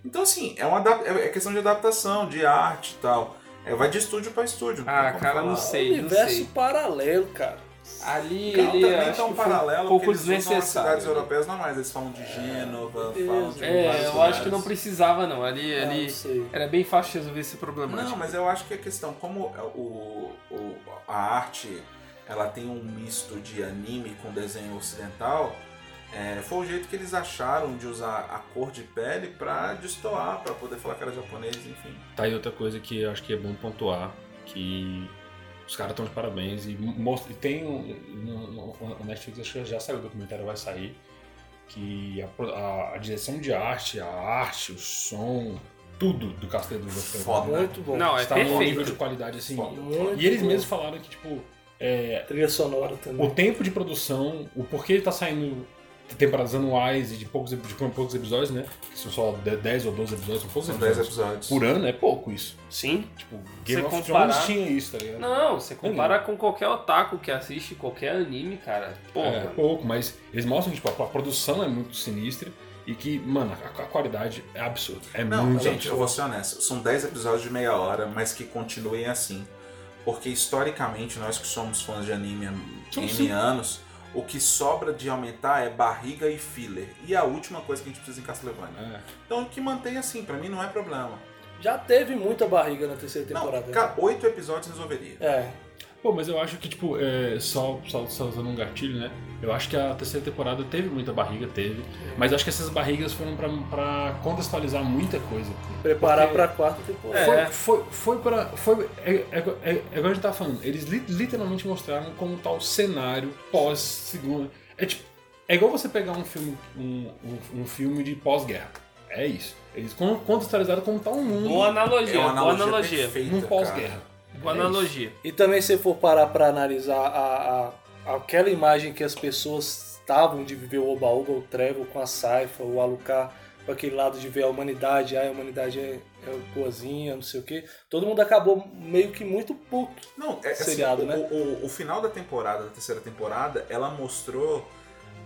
Então, assim, é, uma, é questão de adaptação, de arte e tal. É, vai de estúdio pra estúdio. Ah, cara, falar. não sei, não Universo sei. paralelo, cara. Ali Não, ele também acho tem um paralelo, um pouco usam as desnecessário. cidades né? europeias normais. Eles falam de Gênova, Meu falam de É, eu lugares. acho que não precisava não. Ali, Ah, ali não era bem fácil de resolver esse problema. Não, mas eu acho que a questão, como é o, o- a arte ela tem um misto de anime com desenho ocidental, é, foi o jeito que eles acharam de usar a cor de pele pra destoar, pra poder falar que era japonês, enfim. Tá aí outra coisa que eu acho que é bom pontuar, que os caras estão de parabéns e, mostra, e tem um, no, no- no Netflix, acho que já saiu o documentário, vai sair, que a, a- a direção de arte, a arte, o som, tudo do Castelo do Castlevania Foda. Muito bom. Não, é está num nível de perfeito. qualidade assim. E eles bom. mesmos falaram que, tipo, é, Trilha sonora o também. tempo de produção, o porquê ele tá saindo temporadas anuais e de poucos, de poucos episódios, né? Que são só de- 10 ou 12 episódios, são poucos São 10 episódios. episódios. Por ano é pouco isso. Sim. Tipo, Game Você of comparar- Thrones tinha isso, tá ligado? Não, você compara com qualquer otaku que assiste qualquer anime, cara. Porra. É, pouco, mas eles mostram que tipo, a, produção é muito sinistra e que, mano, a, a qualidade é absurda. É Não, muito gente, eu absurda. vou ser honesto. São 10 episódios de meia hora, mas que continuem assim. Porque historicamente, nós que somos fãs de anime há N sim. anos, o que sobra de aumentar é barriga e filler. E a última coisa que a gente precisa em Castlevania. É. Então que mantenha assim, pra mim não é problema. Já teve muita barriga na terceira Não, temporada. né? cara, oito episódios resolveria. É. Pô, mas eu acho que, tipo, é, só, só, só usando um gatilho, né? Eu acho que a terceira temporada teve muita barriga, teve. Mas eu acho que essas barrigas foram pra, pra contextualizar muita coisa. Preparar Porque- pra quarta temporada. É. Foi, foi, foi pra. Foi, é, é, é, é igual a gente tá falando, eles li- literalmente mostraram como tá o cenário pós-segunda. É tipo. É igual você pegar um filme, um, um, um filme de pós-guerra. É isso. Eles con- contextualizaram como tá o mundo Boa analogia, É uma boa analogia, analogia. perfeita, num pós-guerra. Boa É isso. analogia. E também se for parar pra analisar a, a- aquela imagem que as pessoas estavam de viver o Oba-Oba, o Trevor com a Saifa, o Alucard com aquele lado de ver a humanidade, ah, a humanidade é, é boazinha, não sei o que. Todo mundo acabou meio que muito puto. Não, é assim, Seriado, o, né? o, o- o final da temporada, da terceira temporada, ela mostrou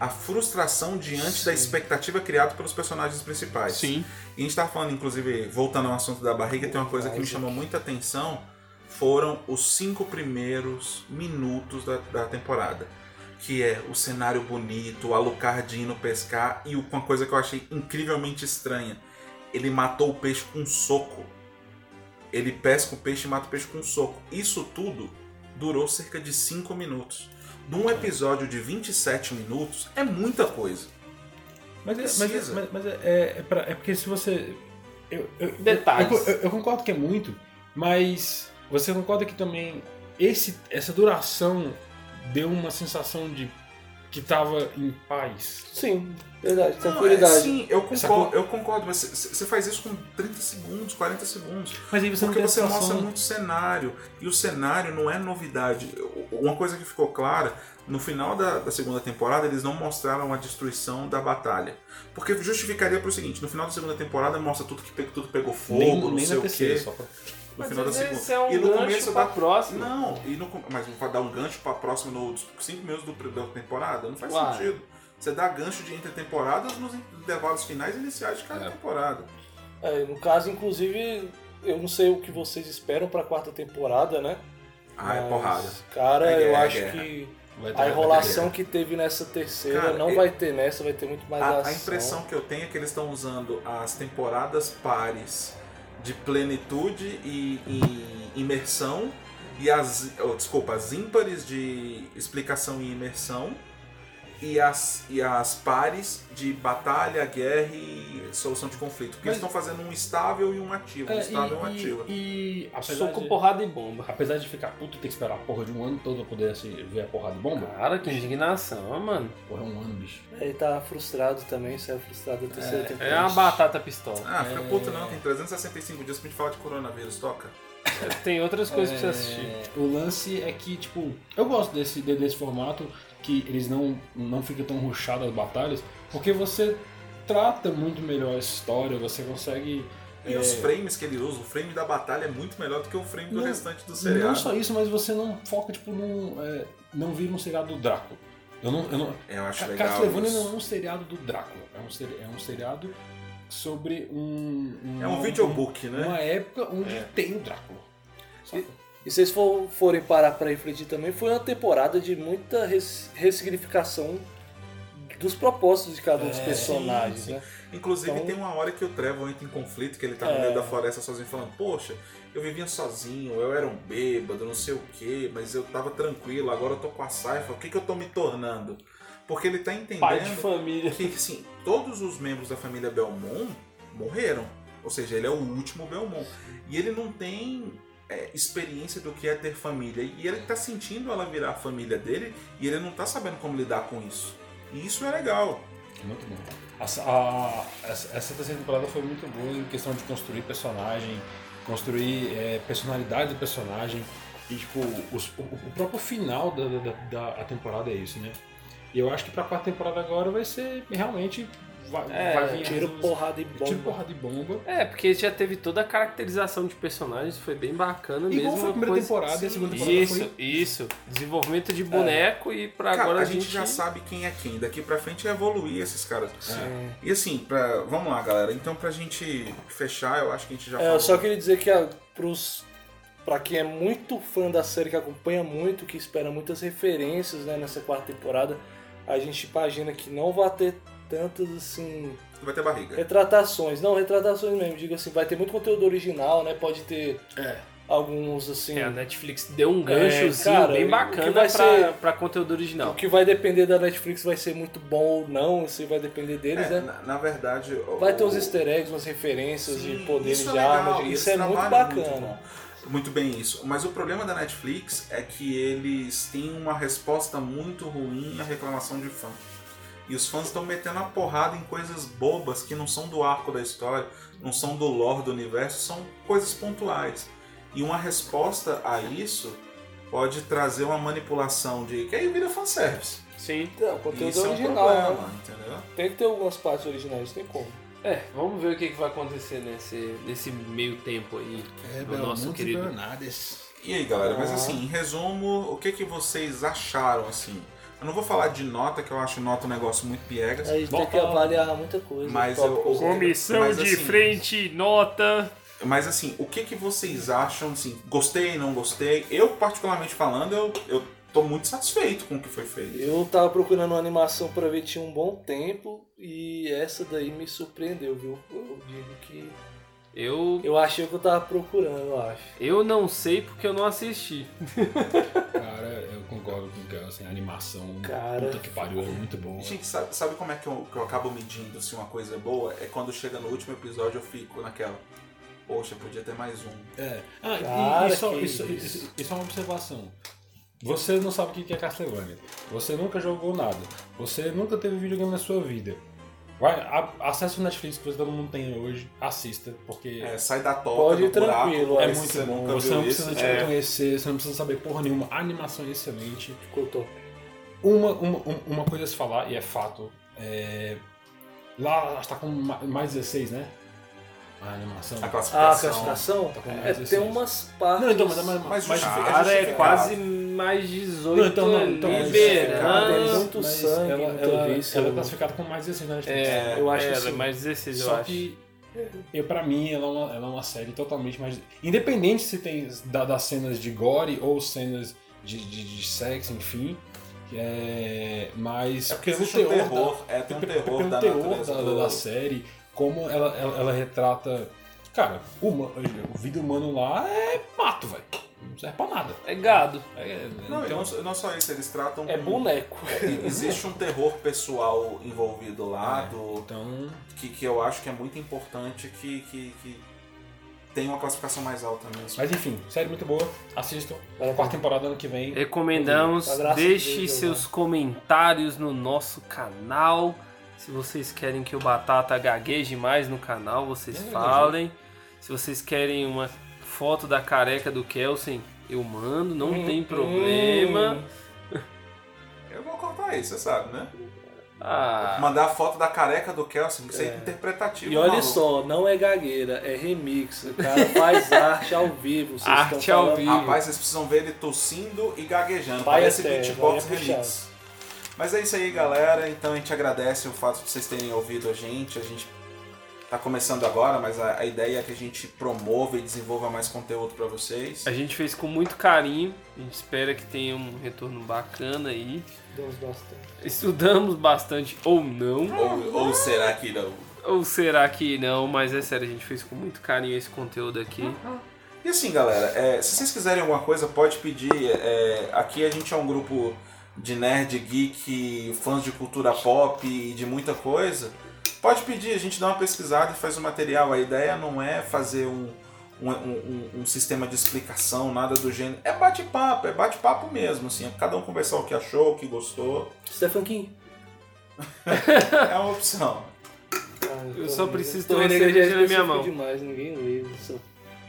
a frustração diante da Sim. expectativa criada pelos personagens principais. Sim. E a gente tá falando, inclusive, voltando ao assunto da barriga, tem uma coisa que me chamou muita atenção, foram os cinco primeiros minutos da, da temporada. Que é o cenário bonito, o Alucard indo pescar e uma coisa que eu achei incrivelmente estranha. Ele matou o peixe com um soco. Ele pesca o peixe e mata o peixe com um soco. Isso tudo durou cerca de 5 minutos. Num episódio de 27 minutos, é muita coisa. Mas, é, mas, é, mas, mas é, é, é pra- é porque se você. Eu, eu, Detalhes. Eu, eu- eu concordo que é muito, mas você concorda que também esse, essa duração deu uma sensação de que tava em paz. Sim, verdade, Não, tranquilidade. é, sim, eu concordo, eu concordo, mas você faz isso com 30 segundos, 40 segundos. Mas aí você Porque você a mostra sensação. muito cenário. E o cenário não é novidade. Uma coisa que ficou clara, no final da, da segunda temporada, eles não mostraram a destruição da batalha. Porque justificaria pro seguinte, no final da segunda temporada mostra tudo que, tudo pegou fogo, nem, não nem sei o quê. só pra... No Mas final da segunda. é um e no gancho começo pra da próxima. Não, e no, mas vai dar um gancho pra próxima nos 5 minutos do, da temporada? Não faz Uai. sentido. Você dá gancho de entre temporadas nos intervalos finais e iniciais de cada É. temporada. É, no caso, inclusive, eu não sei o que vocês esperam pra quarta temporada, né? Ah, é Mas, porrada. Cara, É guerra, eu é acho que ter- a enrolação que teve nessa terceira Cara, não vai ter nessa, vai ter muito mais A, ação. a impressão que eu tenho é que eles estão usando as temporadas pares de plenitude e, e imersão E as, oh, desculpa, as ímpares de explicação e imersão e as, e as pares de batalha, guerra e solução de conflito. Porque Mas- eles estão fazendo um estável e um ativo. Um É, estável e um e, ativo. e, e apesar, Soco, de, porrada e bomba. apesar de ficar puto ter que esperar a porra de um ano todo pra poder assim, ver a porrada de bomba, Cara, que indignação, mano. porra, é um ano, bicho. Ele tá frustrado também, saiu frustrado da terceira É, temporada. É uma batata pistola. Ah, fica É. puto não, tem 365 dias pra gente falar de coronavírus, toca. Tem outras coisas pra você assistir. É, O lance é que, tipo, eu gosto desse, de- desse formato que eles não, não ficam tão ruxados as batalhas, porque você trata muito melhor a história, você consegue. E é, os frames que ele usa, o frame da batalha é muito melhor do que o frame do Não- restante do seriado. Não só isso, mas você não foca, tipo, num. é, não vira um seriado do Drácula. Eu não. Eu não Eu acho legal. Castlevania isso. não é um seriado do Drácula, é um, seri- é um seriado sobre um. É um videobook, né? Uma época onde É. tem o Drácula. saca? E se vocês for- forem parar pra refletir também, foi uma temporada de muita res- ressignificação dos propósitos de cada um dos É, personagens, sim, sim. né? Inclusive Então- tem uma hora que o Trevor entra em conflito, que ele tá no É. meio da floresta sozinho falando, poxa, eu vivia sozinho, eu era um bêbado, não sei o que, mas eu tava tranquilo, agora eu tô com a Saifa, o que, que eu tô me tornando? Porque ele tá entendendo que assim, todos os membros da família Belmont morreram. Ou seja, ele é o último Belmont. E ele não tem é, experiência do que é ter família. E ele tá sentindo ela virar a família dele e ele não tá sabendo como lidar com isso. E isso é legal. Muito bom. Essa, a- essa, terceira temporada foi muito boa em questão de construir personagem, construir é, personalidade do personagem. E, tipo, os- o, o próprio final da, da, da- da temporada é isso, né? E eu acho que pra quarta temporada agora vai ser realmente. Vai, É, vai vir Tiro, porrada e bomba. Tiro, porrada e bomba. É, porque já teve toda a caracterização de personagens, foi bem bacana Igual mesmo. foi a primeira coisa- temporada e a segunda temporada Isso, foi. isso. Desenvolvimento de boneco e pra Cara, agora a gente já sabe quem é quem. Daqui pra frente é evoluir esses caras. Sim. E assim, pra, vamos lá, galera. Então, pra gente fechar, eu acho que a gente já É, falou. eu só queria dizer que a, pros, pra quem é muito fã da série, que acompanha muito, que espera muitas referências né, nessa quarta temporada, a gente imagina que não vai ter tantas assim Vai ter barriga. retratações, não retratações mesmo, digo assim, vai ter muito conteúdo original, né? Pode ter É. alguns assim. É, a Netflix deu um ganchozinho cara, bem o que bacana vai pra, ser- pra conteúdo O original. que vai depender da Netflix vai ser muito bom ou não, isso vai depender deles, É, né? na, na verdade. o- Vai ter uns o- easter eggs, umas referências Sim, de poderes isso é de legal, armas, esse isso é muito bacana. bom. Muito bem isso. Mas o problema da Netflix é que eles têm uma resposta muito ruim à reclamação de fã. E os fãs estão metendo a porrada em coisas bobas que não são do arco da história, não são do lore do universo, são coisas pontuais. E uma resposta a isso pode trazer uma manipulação de que aí vira fanservice. Sim. Então, E conteúdo isso é um original, problema, né? entendeu? Tem que ter algumas partes originais, tem como. É, vamos ver o que, que vai acontecer nesse, nesse meio tempo aí. É, do nosso querido. Bernardes. E aí, galera, mas Ah. assim, em resumo, o que, que vocês acharam, assim? Eu não vou falar de nota, que eu acho nota um negócio muito piegas, A gente Bom, tem que avaliar muita coisa. Mas eu- né? Comissão Mas, de assim, frente, nota. mas assim, o que, que vocês acham, assim, gostei, não gostei? Eu, particularmente falando, eu, eu tô muito satisfeito com o que foi feito. Eu tava procurando uma animação pra ver tinha um bom tempo e essa daí me surpreendeu, viu? Eu digo que. Eu, Eu achei o que eu tava procurando, eu acho. eu não sei porque eu não assisti. [LAUGHS] Cara, eu concordo com o Kel, assim, a animação, Cara. puta que pariu, é muito boa. Gente, sabe, sabe como é que eu, que eu acabo medindo se uma coisa é boa? É quando chega no último episódio eu fico naquela. Poxa, podia ter mais um. É. Ah, e- Cara, e, só, que isso, isso. isso- isso é uma observação. Você não sabe o que é Castlevania. Você nunca jogou nada. Você nunca teve videogame na sua vida. Vai, a, acesse o Netflix que todo mundo tem hoje, assista, porque É, sai da toca Pode do ir tranquilo, buraco, é muito você bom. nunca Você viu não isso. precisa te É. conhecer, você não precisa saber porra nenhuma. A animação é excelente. Ficou top. Uma, uma, um- uma coisa a se falar, e é fato, é... lá está com ma- mais 16, né? A animação. A Ah, a classificação. classificação? Tá com É, mais tem 16. umas partes. Não, então, mas, mas, Mas mas, justifica- Cara, é quase mais 18 Não, então, não, então, mas- liberando. Tem muito mas sangue, ela, muita ela, víscera. ela é classificada com mais 16 na Netflix. É, Eu acho é, que ela é sim. mais 16, eu Só acho. que, eu, pra mim, ela é, uma, ela é uma série totalmente mais. Independente se tem da- das cenas de gore ou cenas de, de, de sexo, enfim. É, mas É porque pelo existe um teor terror, da- é, tem um [LAUGHS] terror pelo da da, do- da série, como ela, ela, ela retrata. Cara, o, o vida humano lá é mato, velho. Não serve pra nada. É gado. É, Não, e então, não, não só isso, eles tratam. É com- boneco. E- [LAUGHS] Existe um terror pessoal envolvido lá, É. do, então que, que eu acho que é muito importante que, que, que tenha uma classificação mais alta mesmo. Mas enfim, série muito boa. Assistam. Vale a Quarta temporada ano que vem. Recomendamos. De Deixe Deus, seus comentários no nosso canal. Se vocês querem que o Batata gagueje mais no canal, vocês Eu falem. Se vocês querem uma foto da careca do Kelsen, eu mando, não Hum, tem problema. hum. Eu vou contar isso, você sabe, né? Ah, Mandar a foto da careca do Kelsen, isso é É. interpretativo. E olha maluco. só, não é gagueira, é remix. O cara faz [LAUGHS] arte ao vivo. Vocês Arte estão ao vivo. Rapaz, vocês precisam ver ele tossindo e gaguejando. Vai Parece até, beatbox remix. Mas é isso aí, galera. Então a gente agradece o fato de vocês terem ouvido a gente. A gente tá começando agora, mas a, a ideia é que a gente promova e desenvolva mais conteúdo para vocês. a gente fez com muito carinho. A gente espera que tenha um retorno bacana aí. Deus bastante. Estudamos bastante ou não. Ou, ou será que não? Ou será que não? Mas é sério, a gente fez com muito carinho esse conteúdo aqui. E assim, galera, é, se vocês quiserem alguma coisa, pode pedir. é, aqui a gente é um grupo de nerd, geek, fãs de cultura pop e de muita coisa. Pode pedir, a gente dá uma pesquisada e faz o material. A ideia não é fazer um, um, um- um sistema de explicação, nada do gênero. É bate-papo, é bate-papo mesmo, assim. é Cada um conversar o que achou, o que gostou. Stephen King. [LAUGHS] É uma opção. Ah, Eu tô só preciso Tô ter uma cerveja já na minha mão. demais, ninguém lê essa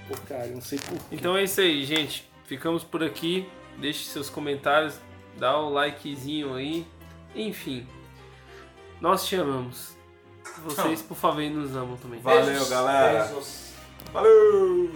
porcaria, não sei por quê. Então é isso aí, gente. Ficamos por aqui. Deixe seus comentários, dá o likezinho aí. Enfim, nós te amamos. Vocês, por favor, nos amam também. Valeu, galera. Beijos. Valeu!